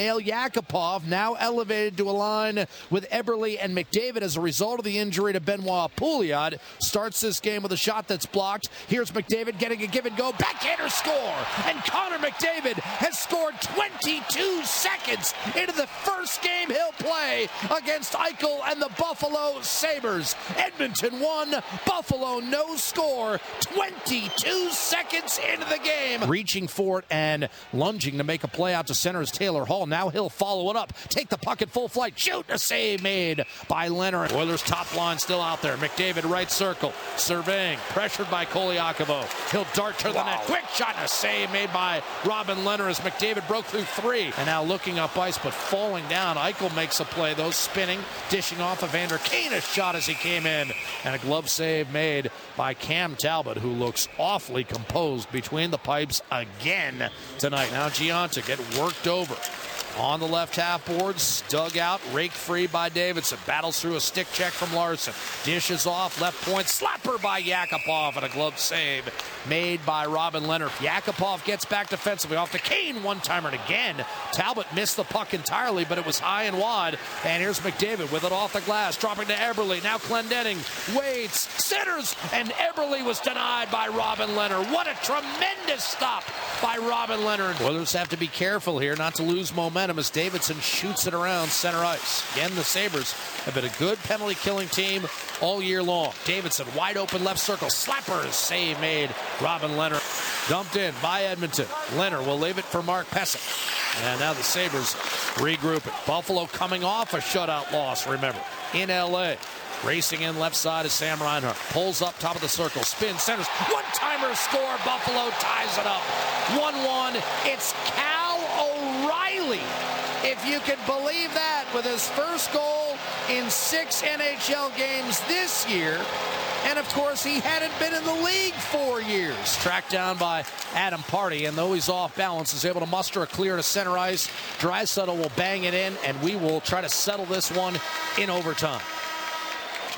Nail Yakupov now elevated to a line with Eberle and McDavid as a result of the injury to Benoit Pouliot. Starts this game with a shot that's blocked. Here's McDavid getting a give and go backhander score. And Connor McDavid has scored 22 seconds into the first game he'll play against Eichel and the Buffalo Sabres. Edmonton won, Buffalo no score. 22 seconds into the game. Reaching for it and lunging to make a play out to center is Taylor Hall. Now he'll follow it up. Take the puck at full flight. Shoot. A save made by Lehner. Oilers top line still out there. McDavid right circle. Surveying. Pressured by Colaiacovo. He'll dart to the wow. net. Quick shot and a save made by Robin Lehner as McDavid broke through three. And now looking up ice but falling down. Eichel makes a play though. Spinning. Dishing off of Vander Kane. A shot as he came in. And a glove save made by Cam Talbot who looks awfully composed between the pipes again tonight. Now Gionta get worked over on the left half boards, dug out, raked free by Davidson. Battles through a stick check from Larsson. Dishes off, left point, slapper by Yakupov, and a glove save made by Robin Lehner. Yakupov gets back defensively off the Kane one timer, and again, Talbot missed the puck entirely, but it was high and wide. And here's McDavid with it off the glass, dropping to Eberle. Now Clendening waits, centers, and Eberle was denied by Robin Lehner. What a tremendous stop by Robin Lehner. Oilers have to be careful here not to lose momentum as Davidson shoots it around center ice. Again, the Sabres have been a good penalty killing team all year long. Davidson wide open left circle. Slappers save made. Robin Lehner dumped in by Edmonton. Lehner will leave it for Mark Pysyk. And now the Sabres regroup it. Buffalo coming off a shutout loss, remember, in LA. Racing in left side is Sam Reinhart. Pulls up top of the circle. Spins, centers. One timer score. Buffalo ties it up. 1 1. It's Cal O'Reilly. If you can believe that, with his first goal in six NHL games this year. And of course, he hadn't been in the league four years. Tracked down by Adam Pardy, and though he's off balance, is able to muster a clear to center ice. Draisaitl will bang it in, and we will try to settle this one in overtime.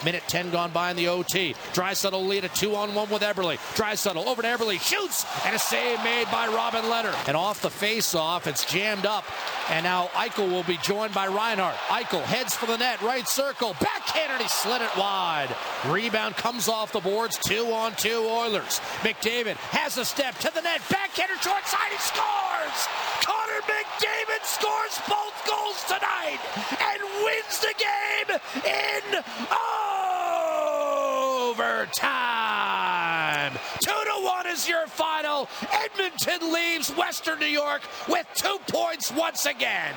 Minute 10 gone by in the OT. Draisaitl lead a two on one with Eberle. Draisaitl over to Eberle, shoots, and a save made by Robin Lehner. And off the face-off, it's jammed up. And now Eichel will be joined by Reinhart. Eichel heads for the net, right circle, backhand, and he slid it wide. Rebound comes off the boards, two on two Oilers. McDavid has a step to the net, backhander short side, he scores! Connor McDavid scores both goals tonight and wins the game in overtime. Two to one is your final. Edmonton leaves Western New York with two points once again.